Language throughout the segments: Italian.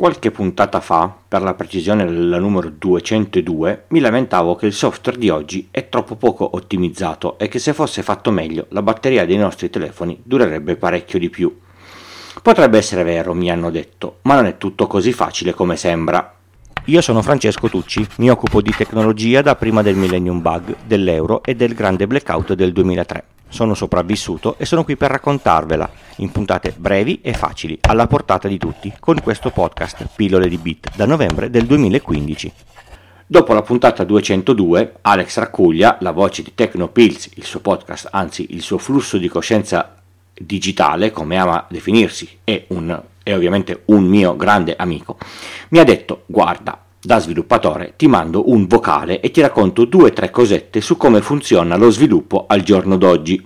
Qualche puntata fa, per la precisione la numero 202, mi lamentavo che il software di oggi è troppo poco ottimizzato e che se fosse fatto meglio la batteria dei nostri telefoni durerebbe parecchio di più. Potrebbe essere vero, mi hanno detto, ma non è tutto così facile come sembra. Io sono Francesco Tucci, mi occupo di tecnologia da prima del Millennium Bug, dell'euro e del grande blackout del 2003 sono sopravvissuto e sono qui per raccontarvela in puntate brevi e facili, alla portata di tutti, con questo podcast Pillole di Bit da novembre del 2015. Dopo la puntata 202, Alex Raccuglia, la voce di Tecnopills, il suo podcast, anzi il suo flusso di coscienza digitale, come ama definirsi, e, un, è ovviamente un mio grande amico, mi ha detto guarda, da sviluppatore ti mando un vocale e ti racconto due o tre cosette su come funziona lo sviluppo al giorno d'oggi.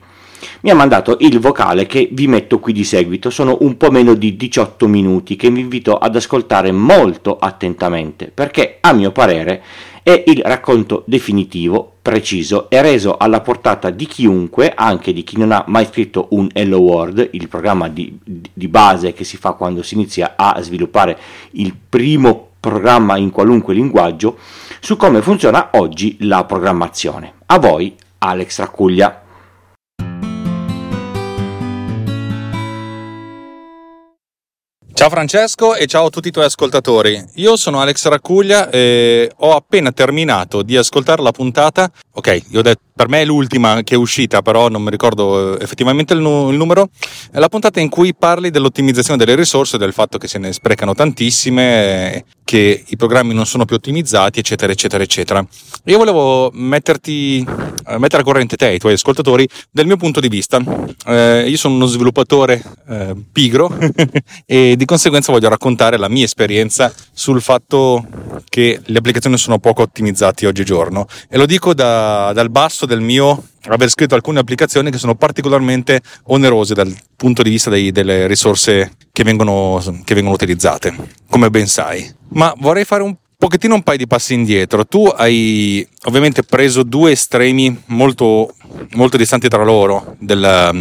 Mi ha mandato il vocale che vi metto qui di seguito, sono un po' meno di 18 minuti che vi invito ad ascoltare molto attentamente perché a mio parere è il racconto definitivo, preciso e reso alla portata di chiunque, anche di chi non ha mai scritto un Hello World, il programma di, di base che si fa quando si inizia a sviluppare il primo programma in qualunque linguaggio, su come funziona oggi la programmazione. A voi, Alex Raccuglia. Ciao Francesco e ciao a tutti i tuoi ascoltatori. Io sono Alex Raccuglia e ho appena terminato di ascoltare la puntata. Ok, io ho detto per me è l'ultima che è uscita, però non mi ricordo eh, effettivamente il, nu- il, numero, è la puntata in cui parli dell'ottimizzazione delle risorse, del fatto che se ne sprecano tantissime, che i programmi non sono più ottimizzati, eccetera, eccetera, eccetera. Io volevo metterti, eh, mettere a corrente te, i tuoi ascoltatori, del mio punto di vista. Eh, io sono uno sviluppatore eh, pigro e di conseguenza voglio raccontare la mia esperienza sul fatto che le applicazioni sono poco ottimizzate oggigiorno. E lo dico da, dal basso del mio aver scritto alcune applicazioni che sono particolarmente onerose dal punto di vista dei, delle risorse che vengono, che vengono utilizzate, come ben sai. Ma vorrei fare un pochettino un paio di passi indietro. Tu hai ovviamente preso due estremi molto, molto distanti tra loro della,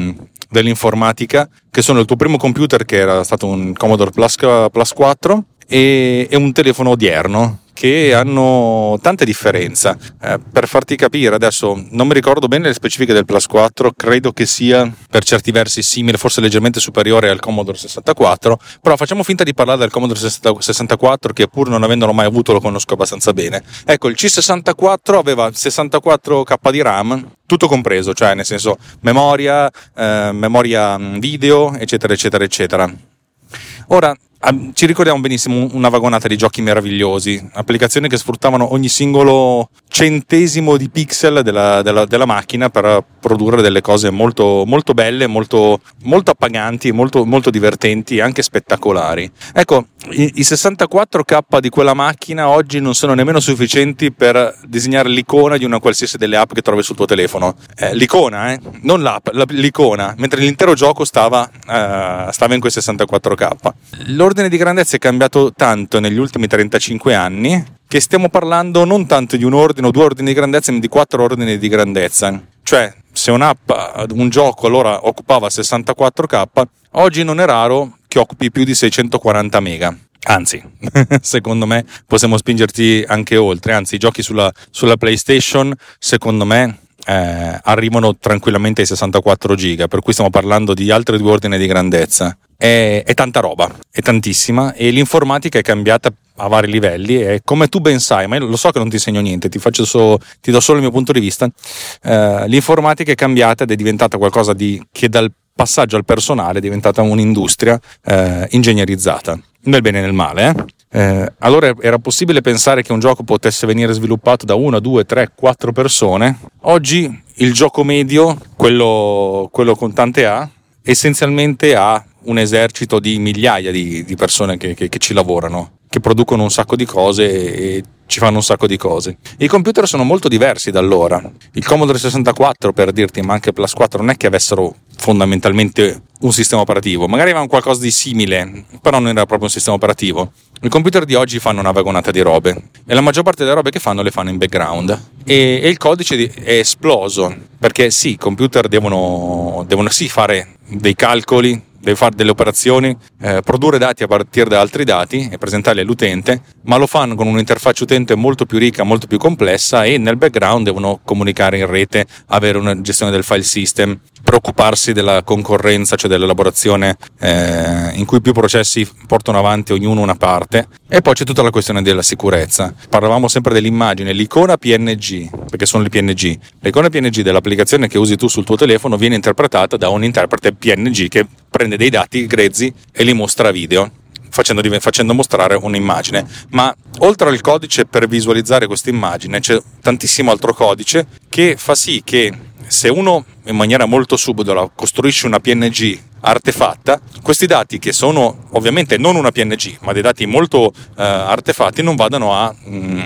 dell'informatica, che sono il tuo primo computer che era stato un Commodore Plus, Plus 4 e, e un telefono odierno che hanno tante differenze. Eh, per farti capire, adesso non mi ricordo bene le specifiche del Plus 4, credo che sia per certi versi simile, forse leggermente superiore al Commodore 64, però facciamo finta di parlare del Commodore 64 che pur non avendolo mai avuto lo conosco abbastanza bene. Ecco, il C64 aveva 64k di RAM, tutto compreso, cioè nel senso memoria, eh, memoria video, eccetera, eccetera, eccetera. Ora, ci ricordiamo benissimo una vagonata di giochi meravigliosi, applicazioni che sfruttavano ogni singolo centesimo di pixel della, della, della macchina per produrre delle cose molto, molto belle, molto, molto appaganti, molto, molto divertenti e anche spettacolari. Ecco, i, i 64K di quella macchina oggi non sono nemmeno sufficienti per disegnare l'icona di una qualsiasi delle app che trovi sul tuo telefono. Eh, l'icona, eh? non l'app, l'icona, mentre l'intero gioco stava, uh, stava in quei 64K. L'ordine l'ordine di grandezza è cambiato tanto negli ultimi 35 anni che stiamo parlando non tanto di un ordine o due ordini di grandezza, ma di quattro ordini di grandezza. Cioè, se un'app, un gioco allora occupava 64k, oggi non è raro che occupi più di 640 mega. Anzi, secondo me possiamo spingerti anche oltre. Anzi, i giochi sulla, sulla PlayStation, secondo me, eh, arrivano tranquillamente ai 64 giga, per cui stiamo parlando di altre due ordini di grandezza è, è, tanta roba, è tantissima e l'informatica è cambiata a vari livelli e come tu ben sai, ma io lo so che non ti insegno niente, ti, so, ti do solo il mio punto di vista, eh, l'informatica è cambiata ed è diventata qualcosa di, che dal passaggio al personale è diventata un'industria eh, ingegnerizzata, nel bene e nel male. Eh? Eh, allora era possibile pensare che un gioco potesse venire sviluppato da una, due, tre, quattro persone. Oggi il gioco medio, quello, quello con tante A, essenzialmente ha un esercito di migliaia di, di persone che, che, che, ci lavorano, che producono un sacco di cose e ci fanno un sacco di cose. I computer sono molto diversi da allora. Il Commodore 64, per dirti, ma anche Plus 4, non è che avessero fondamentalmente un sistema operativo, magari avevano qualcosa di simile, però non era proprio un sistema operativo. I computer di oggi fanno una vagonata di robe e la maggior parte delle robe che fanno le fanno in background e, e il codice è esploso perché sì, i computer devono, devono sì fare dei calcoli deve fare delle operazioni, eh, produrre dati a partire da altri dati e presentarli all'utente, ma lo fanno con un'interfaccia utente molto più ricca, molto più complessa e nel background devono comunicare in rete, avere una gestione del file system, preoccuparsi della concorrenza, cioè dell'elaborazione eh, in cui più processi portano avanti ognuno una parte. E poi c'è tutta la questione della sicurezza. Parlavamo sempre dell'immagine, l'icona PNG, perché sono le PNG. L'icona PNG dell'applicazione che usi tu sul tuo telefono viene interpretata da un interprete PNG che prende dei dati grezzi e li mostra a video. Facendo, facendo, mostrare un'immagine. Ma oltre al codice per visualizzare questa immagine, c'è tantissimo altro codice che fa sì che se uno in maniera molto subdola costruisce una PNG artefatta, questi dati che sono ovviamente non una PNG, ma dei dati molto eh, artefatti non vadano a, mh, mm,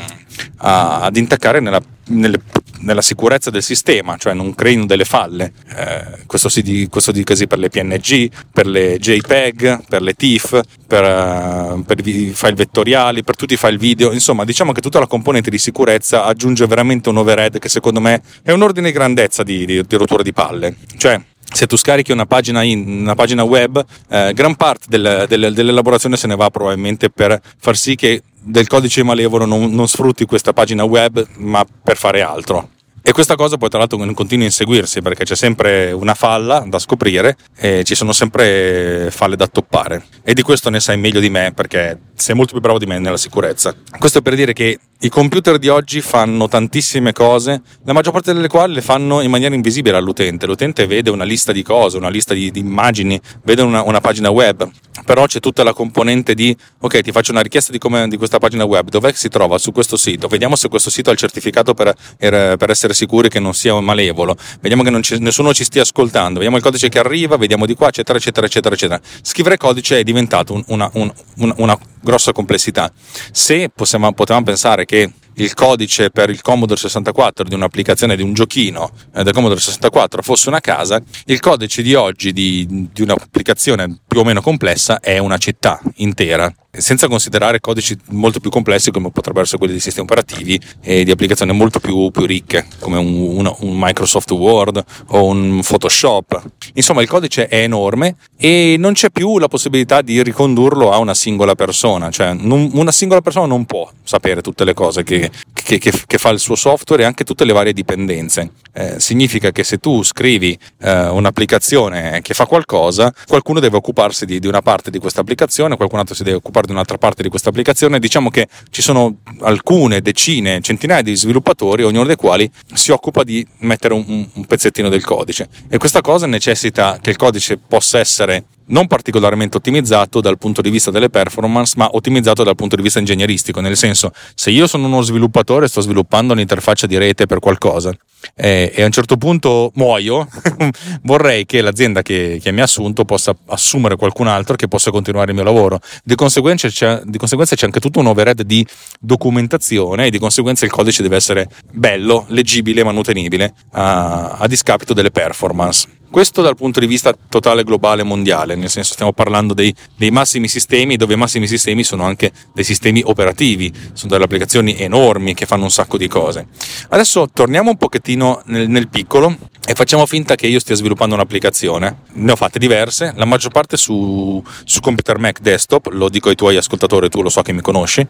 a, ad intaccare nella, nelle, nella, sicurezza del sistema, cioè non creino delle falle. Eh, questo, si questo di così per le PNG, per le JPEG, per le TIFF, per, uh, per i file vettoriali, per tutti i file video, insomma diciamo che tutta la componente di sicurezza aggiunge veramente un overhead che secondo me è un ordine di grandezza di, di, di rottura di palle. Cioè, se tu scarichi una pagina, in, una pagina web, eh, gran parte del, del, dell'elaborazione se ne va probabilmente per far sì che del codice malevolo non, non sfrutti questa pagina web, ma per fare altro. E questa cosa poi tra l'altro continua a inseguirsi perché c'è sempre una falla da scoprire e ci sono sempre falle da toppare. E di questo ne sai meglio di me perché sei molto più bravo di me nella sicurezza. Questo per dire che i computer di oggi fanno tantissime cose, la maggior parte delle quali le fanno in maniera invisibile all'utente. L'utente vede una lista di cose, una lista di, di immagini, vede una, una, pagina web, però c'è tutta la componente di ok, ti faccio una richiesta di, come, di questa pagina web, dov'è che si trova? Su questo sito, vediamo se questo sito ha il certificato per, per, essere sicuri che non sia malevolo, vediamo che ci, nessuno ci stia ascoltando, vediamo il codice che arriva, vediamo di qua, eccetera, eccetera, eccetera, eccetera. Scrivere codice è diventato un, una, un, una, una grossa complessità. Se possiamo, potevamo pensare che il codice per il Commodore 64 di un'applicazione di un giochino eh, del Commodore 64 fosse una casa, il codice di oggi di, di un'applicazione più o meno complessa è una città intera senza considerare codici molto più complessi come potrebbero essere quelli di sistemi operativi e di applicazioni molto più, più ricche come un, un, un, Microsoft Word o un Photoshop. Insomma il codice è enorme e non c'è più la possibilità di ricondurlo a una singola persona, cioè non, una singola persona non può sapere tutte le cose che, che, che, che, fa il suo software e anche tutte le varie dipendenze. Eh, significa che se tu scrivi eh, un'applicazione che fa qualcosa, qualcuno deve occuparsi di, di una parte di questa applicazione, qualcun altro si deve occupare di un'altra parte di questa applicazione, diciamo che ci sono alcune decine, centinaia di sviluppatori, ognuno dei quali si occupa di mettere un, un pezzettino del codice e questa cosa necessita che il codice possa essere non particolarmente ottimizzato dal punto di vista delle performance, ma ottimizzato dal punto di vista ingegneristico, nel senso se io sono uno sviluppatore e sto sviluppando un'interfaccia di rete per qualcosa eh, e a un certo punto muoio, vorrei che l'azienda che, che, mi ha assunto possa assumere qualcun altro che possa continuare il mio lavoro. Di conseguenza, c'è, di conseguenza c'è anche tutto un overhead di documentazione e di conseguenza il codice deve essere bello, leggibile manutenibile a, a discapito delle performance. Questo dal punto di vista totale globale mondiale, nel senso stiamo parlando dei, dei, massimi sistemi, dove i massimi sistemi sono anche dei sistemi operativi, sono delle applicazioni enormi che fanno un sacco di cose. Adesso torniamo un pochettino nel, nel piccolo e facciamo finta che io stia sviluppando un'applicazione. Ne ho fatte diverse, la maggior parte su, su computer Mac desktop, lo dico ai tuoi ascoltatori, tu lo so che mi conosci,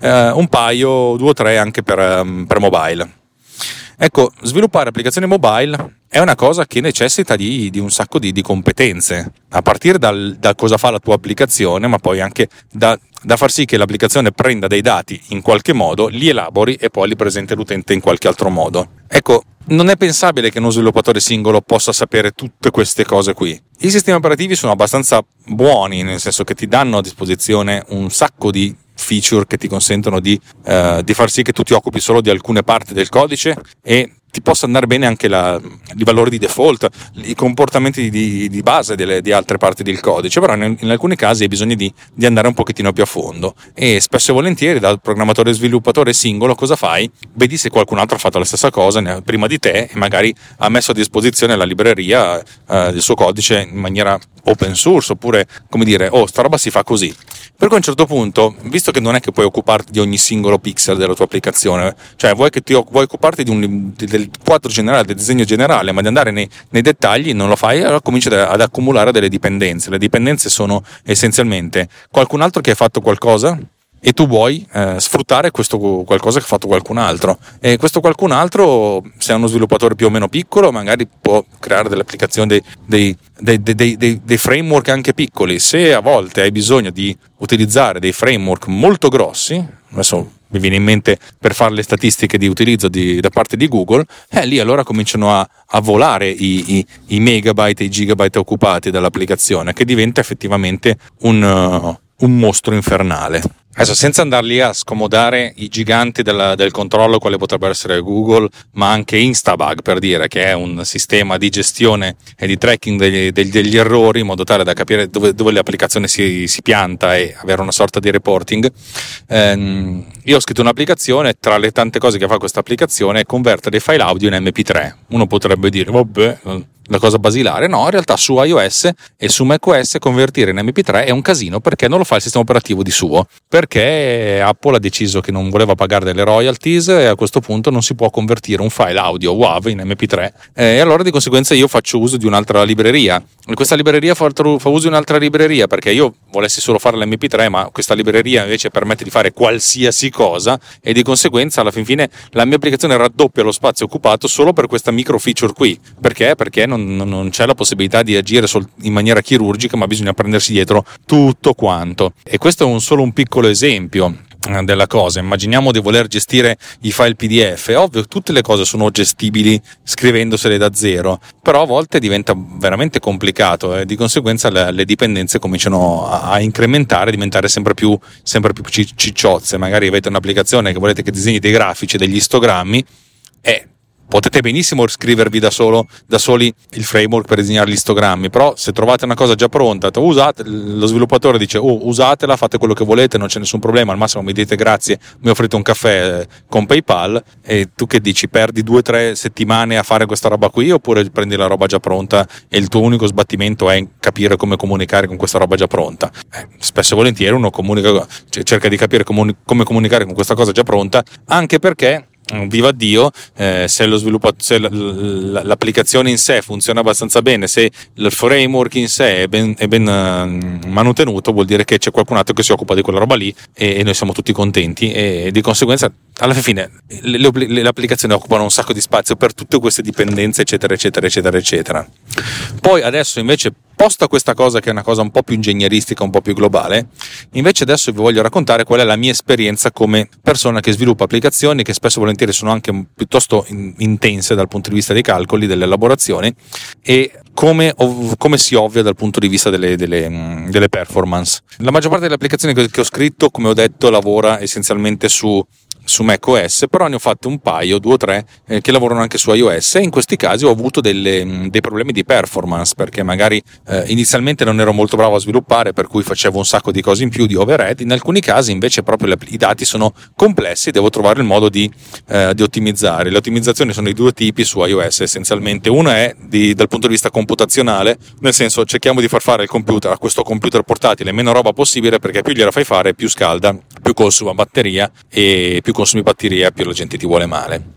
eh, un paio, due o tre anche per, per mobile. Ecco, sviluppare applicazioni mobile è una cosa che necessita di, di un sacco di, di, competenze, a partire dal, da cosa fa la tua applicazione, ma poi anche da, da, far sì che l'applicazione prenda dei dati in qualche modo, li elabori e poi li presenti all'utente in qualche altro modo. Ecco, non è pensabile che uno sviluppatore singolo possa sapere tutte queste cose qui. I sistemi operativi sono abbastanza buoni, nel senso che ti danno a disposizione un sacco di feature che ti consentono di, uh, di far sì che tu ti occupi solo di alcune parti del codice e ti possa andare bene anche la, i valori di default, i comportamenti di, di base delle, di altre parti del codice, però in, in alcuni casi hai bisogno di, di, andare un pochettino più a fondo e spesso e volentieri dal programmatore sviluppatore singolo cosa fai? Vedi se qualcun altro ha fatto la stessa cosa prima di te e magari ha messo a disposizione la libreria eh, del suo codice in maniera open source oppure come dire oh sta roba si fa così Per cui a un certo punto, visto che non è che puoi occuparti di ogni singolo pixel della tua applicazione, cioè vuoi, ti, vuoi occuparti un, del quadro generale, del disegno generale, ma di andare nei, nei dettagli non lo fai, allora cominci ad, ad accumulare delle dipendenze. Le dipendenze sono essenzialmente qualcun altro che ha fatto qualcosa e tu vuoi eh, sfruttare questo qualcosa che ha fatto qualcun altro e questo qualcun altro se è uno sviluppatore più o meno piccolo magari può creare delle applicazioni dei, dei, dei, dei, framework anche piccoli se a volte hai bisogno di utilizzare dei framework molto grossi adesso mi viene in mente per fare le statistiche di utilizzo di, da parte di Google, eh, lì allora cominciano a, a volare i, i, i, megabyte e i gigabyte occupati dall'applicazione, che diventa effettivamente un, uh, un mostro infernale. Adesso senza andarli a scomodare i giganti del, del, controllo, quale potrebbe essere Google, ma anche Instabug per dire che è un sistema di gestione e di tracking degli, degli, degli errori in modo tale da capire dove, dove l'applicazione si, si, pianta e avere una sorta di reporting. Ehm, io ho scritto un'applicazione, tra le tante cose che fa questa applicazione è convertere i file audio in MP3. Uno potrebbe dire, vabbè, la cosa basilare. No, in realtà su iOS e su macOS convertire in MP3 è un casino perché non lo fa il sistema operativo di suo. Perché Apple ha deciso che non voleva pagare delle royalties e a questo punto non si può convertire un file audio WAV in MP3. E allora di conseguenza io faccio uso di un'altra libreria. Questa libreria fa, fa uso di un'altra libreria perché io volessi solo fare l'MP3, ma questa libreria invece permette di fare qualsiasi cosa e di conseguenza alla fin fine la mia applicazione raddoppia lo spazio occupato solo per questa micro feature qui. Perché? Perché non non, c'è la possibilità di agire sol- in maniera chirurgica, ma bisogna prendersi dietro tutto quanto. E questo è un, solo un piccolo esempio della cosa. Immaginiamo di voler gestire i file PDF. È ovvio che tutte le cose sono gestibili scrivendosele da zero, però a volte diventa veramente complicato e di conseguenza le, le dipendenze cominciano a, a, incrementare, a diventare sempre più, sempre più cicciozze. Magari avete un'applicazione che volete che disegni dei grafici, degli istogrammi e potete benissimo scrivervi da, solo, da soli il framework per disegnare gli istogrammi, però se trovate una cosa già pronta, usate, lo sviluppatore dice oh, usatela, fate quello che volete, non c'è nessun problema, al massimo mi dite grazie, mi offrite un caffè eh, con PayPal e tu che dici perdi due o tre settimane a fare questa roba qui oppure prendi la roba già pronta e il tuo unico sbattimento è capire come comunicare con questa roba già pronta. Eh, spesso e volentieri uno comunica, cerca di capire come comunicare con questa cosa già pronta, anche perché viva Dio, eh, se, se l'applicazione in sé funziona abbastanza bene, se il framework in sé è ben, è ben uh, manutenuto, vuol dire che c'è qualcun altro che si occupa di quella roba lì e, e noi siamo tutti contenti e di conseguenza alla fine le, le, le, applicazioni occupano un sacco di spazio per tutte queste dipendenze eccetera eccetera eccetera eccetera. Poi adesso invece posta questa cosa che è una cosa un po' più ingegneristica un po' più globale invece adesso vi voglio raccontare qual è la mia esperienza come persona che sviluppa applicazioni che spesso e volentieri sono anche piuttosto in, intense dal punto di vista dei calcoli delle elaborazioni e come, come, si ovvia dal punto di vista delle, delle, delle performance. La maggior parte delle applicazioni che ho scritto come ho detto lavora essenzialmente su su macOS, però ne ho fatto un paio, due o tre, eh, che lavorano anche su iOS. E in questi casi ho avuto delle, mm, dei problemi di performance perché magari eh, inizialmente non ero molto bravo a sviluppare, per cui facevo un sacco di cose in più di overhead, in alcuni casi invece proprio i dati sono complessi, devo trovare il modo di, eh, di, ottimizzare. Le ottimizzazioni sono di due tipi su iOS essenzialmente, una è di, dal punto di vista computazionale, nel senso cerchiamo di far fare il computer a questo computer portatile meno roba possibile perché più gliela fai fare più scalda, più consuma batteria e più consumi batteria più la gente ti vuole male.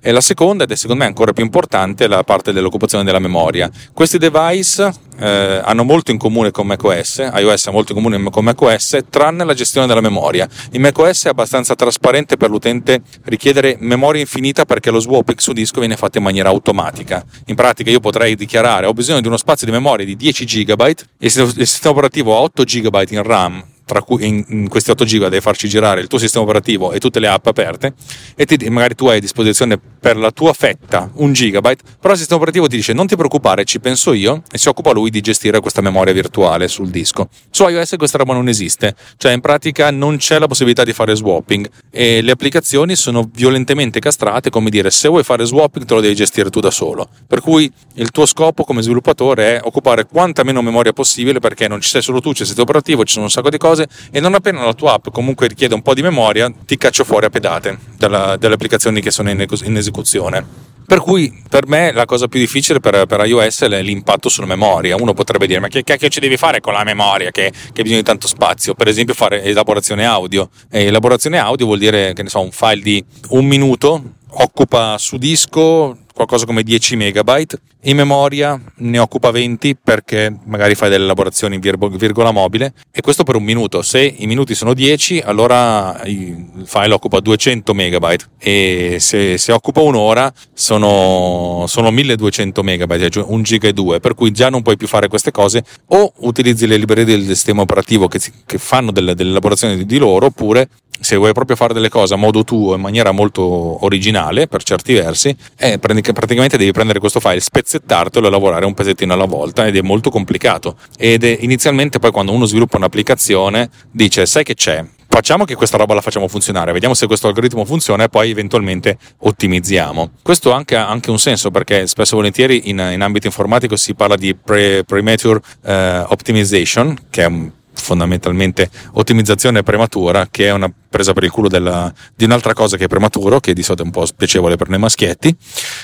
E la seconda, ed è secondo me ancora più importante, è la parte dell'occupazione della memoria. Questi device eh, hanno molto in comune con macOS, iOS ha molto in comune con macOS, tranne la gestione della memoria. In macOS è abbastanza trasparente per l'utente richiedere memoria infinita perché lo swapping su disco viene fatto in maniera automatica. In pratica io potrei dichiarare ho bisogno di uno spazio di memoria di 10 GB e il sistema operativo ha 8 GB in RAM cui in, in questi 8 giga devi farci girare il tuo sistema operativo e tutte le app aperte e ti, magari tu hai a disposizione per la tua fetta un gigabyte, però il sistema operativo ti dice non ti preoccupare, ci penso io e si occupa lui di gestire questa memoria virtuale sul disco. Su iOS questa roba non esiste, cioè in pratica non c'è la possibilità di fare swapping e le applicazioni sono violentemente castrate, come dire se vuoi fare swapping te lo devi gestire tu da solo. Per cui il tuo scopo come sviluppatore è occupare quanta meno memoria possibile perché non ci sei solo tu, c'è il sistema operativo, ci sono un sacco di cose cose e non appena la tua app comunque richiede un po' di memoria ti caccio fuori a pedate dalla, dalle applicazioni che sono in, in esecuzione. Per cui per me la cosa più difficile per, per iOS è l'impatto sulla memoria. Uno potrebbe dire: Ma che cacchio ci devi fare con la memoria? Che, che hai bisogno di tanto spazio? Per esempio, fare elaborazione audio. E elaborazione audio vuol dire che ne so, un file di un minuto occupa su disco qualcosa come 10 megabyte, in memoria ne occupa 20 perché magari fai delle elaborazioni in virgola mobile. E questo per un minuto. Se i minuti sono 10, allora il file occupa 200 megabyte. E se, se occupa un'ora sono, sono 1200 megabyte, cioè 1 giga e 2, per cui già non puoi più fare queste cose. O utilizzi le librerie del sistema operativo che, che fanno delle, delle elaborazioni di loro oppure se vuoi proprio fare delle cose a modo tuo in maniera molto originale per certi versi, eh, praticamente devi prendere questo file, spezzettartelo e lavorare un pezzettino alla volta ed è molto complicato. Ed inizialmente poi quando uno sviluppa un'applicazione dice sai che c'è, facciamo che questa roba la facciamo funzionare, vediamo se questo algoritmo funziona e poi eventualmente ottimizziamo. Questo ha anche, anche un senso perché spesso e volentieri in, in ambito informatico si parla di pre, premature uh, optimization, che è un fondamentalmente ottimizzazione prematura, che è una presa per il culo della, di un'altra cosa che è prematuro, che di solito è un po' spiacevole per noi maschietti,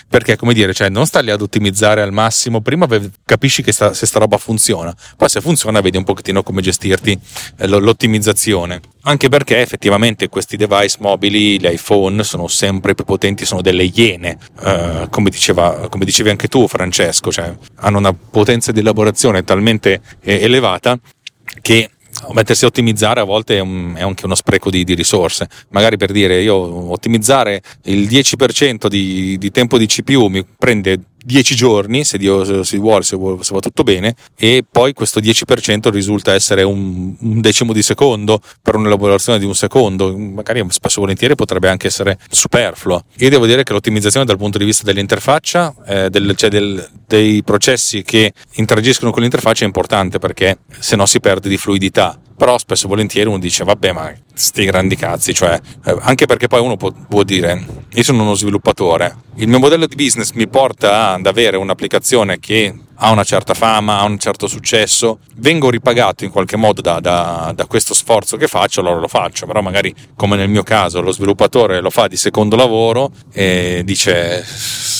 perché come dire, cioè non sta lì ad ottimizzare al massimo, prima capisci che sta, se sta roba funziona, poi se funziona vedi un pochettino come gestirti eh, l'ottimizzazione. Anche perché effettivamente questi device mobili, gli iPhone, sono sempre più potenti, sono delle iene, eh, come, diceva, come dicevi anche tu Francesco, cioè hanno una potenza di elaborazione talmente eh, elevata che mettersi a ottimizzare a volte è, anche uno spreco di, di, risorse. Magari per dire io ottimizzare il 10% di, di tempo di CPU mi prende 10 giorni, se Dio si vuole, se, va tutto bene, e poi questo 10% risulta essere un, un, decimo di secondo per un'elaborazione di un secondo, magari spesso volentieri potrebbe anche essere superfluo. Io devo dire che l'ottimizzazione dal punto di vista dell'interfaccia, eh, del, cioè del, dei processi che interagiscono con l'interfaccia è importante perché se no si perde di fluidità però spesso e volentieri uno dice vabbè ma sti grandi cazzi cioè eh, anche perché poi uno può, può, dire io sono uno sviluppatore il mio modello di business mi porta ad avere un'applicazione che ha una certa fama, ha un certo successo, vengo ripagato in qualche modo da, da, da, questo sforzo che faccio, allora lo faccio, però magari come nel mio caso lo sviluppatore lo fa di secondo lavoro e dice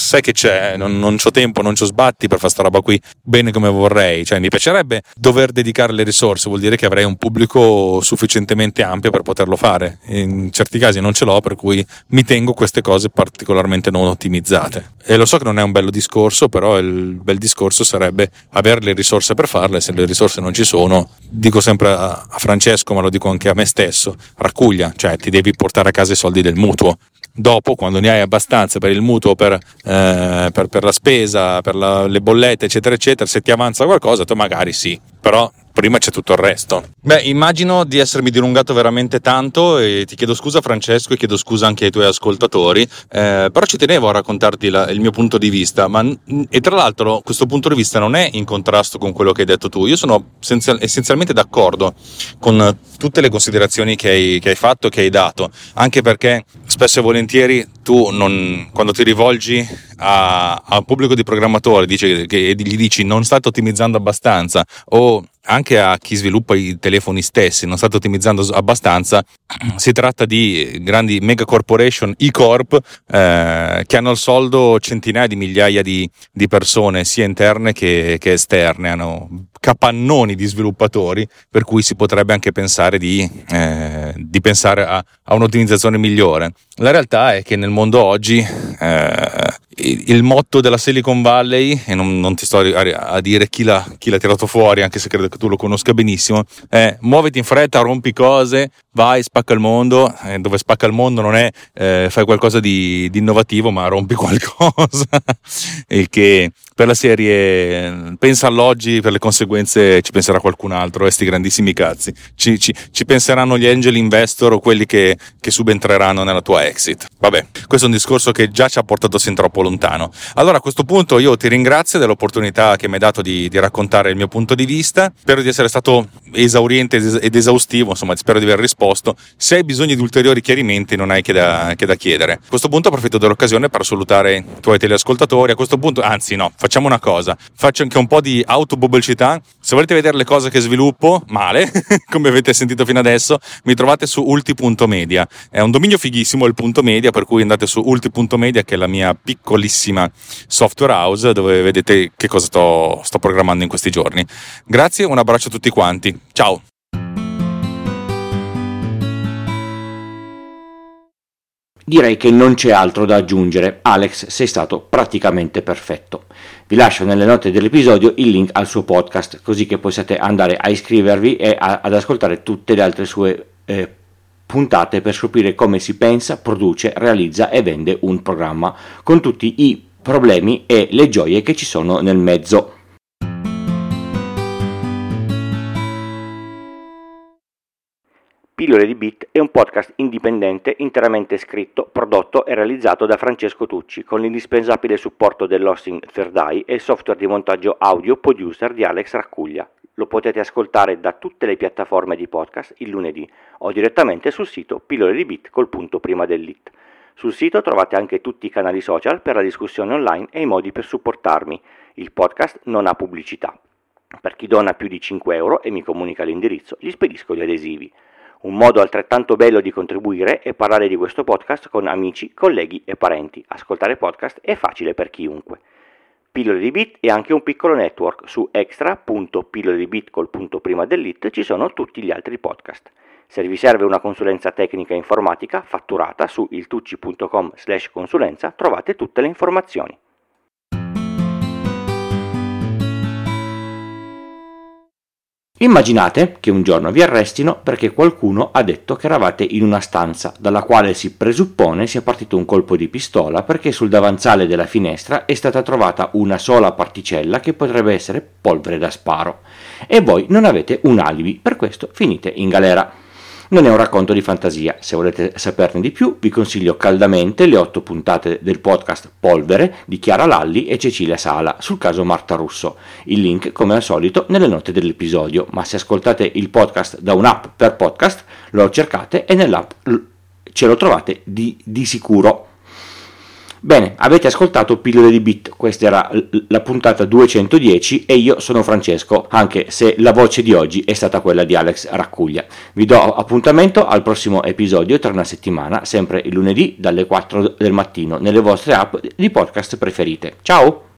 sai che c'è, non, non ho tempo, non ho sbatti per fare sta roba qui bene come vorrei, cioè mi piacerebbe dover dedicare le risorse, vuol dire che avrei un pubblico sufficientemente ampio per poterlo fare, in certi casi non ce l'ho per cui mi tengo queste cose particolarmente non ottimizzate. E lo so che non è un bello discorso, però il bel discorso sarebbe avere le risorse per farle, se le risorse non ci sono, dico sempre a, Francesco, ma lo dico anche a me stesso, raccuglia, cioè ti devi portare a casa i soldi del mutuo, dopo, quando ne hai abbastanza per il mutuo, per, eh, per, per la spesa, per la, le bollette, eccetera, eccetera, se ti avanza qualcosa, tu magari sì, però prima c'è tutto il resto. Beh, immagino di essermi dilungato veramente tanto e ti chiedo scusa Francesco e chiedo scusa anche ai tuoi ascoltatori, eh, però ci tenevo a raccontarti la, il mio punto di vista, ma, e tra l'altro questo punto di vista non è in contrasto con quello che hai detto tu, io sono essenzialmente d'accordo con tutte le considerazioni che hai, che hai fatto, che hai dato, anche perché spesso e volentieri tu non, quando ti rivolgi a, a, un pubblico di programmatori dice, che gli dici non state ottimizzando abbastanza o anche a chi sviluppa i telefoni stessi non state ottimizzando abbastanza si tratta di grandi mega corporation e-corp eh, che hanno al soldo centinaia di migliaia di, di persone sia interne che, che esterne hanno capannoni di sviluppatori per cui si potrebbe anche pensare di, eh, di pensare a, a, un'ottimizzazione migliore. La realtà è che nel mondo oggi eh, il, motto della Silicon Valley, e non, non ti sto a, dire chi l'ha, chi l'ha, tirato fuori, anche se credo che tu lo conosca benissimo, è muoviti in fretta, rompi cose, vai, spacca il mondo, eh, dove spacca il mondo non è eh, fai qualcosa di, di, innovativo, ma rompi qualcosa, il che per la serie pensa all'oggi, per le conseguenze ci penserà qualcun altro, questi grandissimi cazzi. Ci, ci, ci, penseranno gli angel investor o quelli che, che, subentreranno nella tua exit. Vabbè, questo è un discorso che già ci ha portato sin troppo lontano. Allora a questo punto io ti ringrazio dell'opportunità che mi hai dato di, di raccontare il mio punto di vista. Spero di essere stato esauriente ed esaustivo, insomma spero di aver risposto. Se hai bisogno di ulteriori chiarimenti non hai che da, che da chiedere. A questo punto approfitto dell'occasione per salutare i tuoi teleascoltatori. A questo punto, anzi no, facciamo una cosa, faccio anche un po' di autopubblicità. Se volete vedere le cose che sviluppo, male, come avete sentito fino adesso, mi trovate su ulti.media. È un dominio fighissimo il punto media, per cui andate su ulti.media che è la mia piccola piacevolissima software house dove vedete che cosa sto, sto programmando in questi giorni. Grazie, un abbraccio a tutti quanti. Ciao! Direi che non c'è altro da aggiungere. Alex, sei stato praticamente perfetto. Vi lascio nelle note dell'episodio il link al suo podcast, così che possiate andare a iscrivervi e a, ad ascoltare tutte le altre sue eh, puntate per scoprire come si pensa, produce, realizza e vende un programma, con tutti i problemi e le gioie che ci sono nel mezzo. Pillole di Bit è un podcast indipendente interamente scritto, prodotto e realizzato da Francesco Tucci con l'indispensabile supporto dell'hosting Third Eye e il software di montaggio audio producer di Alex Raccuglia. Lo potete ascoltare da tutte le piattaforme di podcast il lunedì o direttamente sul sito Pillole di Bit col punto prima dell'it. Sul sito trovate anche tutti i canali social per la discussione online e i modi per supportarmi. Il podcast non ha pubblicità. Per chi dona più di 5 euro e mi comunica l'indirizzo, gli spedisco gli adesivi. Un modo altrettanto bello di contribuire è parlare di questo podcast con amici, colleghi e parenti. Ascoltare podcast è facile per chiunque. Pillole di Bit è anche un piccolo network. Su extra.pillole di Bit col punto prima dell'it ci sono tutti gli altri podcast. Se vi serve una consulenza tecnica informatica fatturata su iltucci.com slash consulenza trovate tutte le informazioni. Immaginate che un giorno vi arrestino perché qualcuno ha detto che eravate in una stanza dalla quale si presuppone sia partito un colpo di pistola perché sul davanzale della finestra è stata trovata una sola particella che potrebbe essere polvere da sparo e voi non avete un alibi, per questo finite in galera. Non è un racconto di fantasia, se volete saperne di più vi consiglio caldamente le otto puntate del podcast Polvere di Chiara Lalli e Cecilia Sala sul caso Marta Russo. Il link, come al solito, nelle note dell'episodio, ma se ascoltate il podcast da un'app per podcast, lo cercate e nell'app ce lo trovate di, di sicuro. Bene, avete ascoltato Pillole di Bit, questa era la puntata 210 e io sono Francesco, anche se la voce di oggi è stata quella di Alex Raccuglia. Vi do appuntamento al prossimo episodio tra una settimana, sempre il lunedì dalle 4 del mattino, nelle vostre app di podcast preferite. Ciao!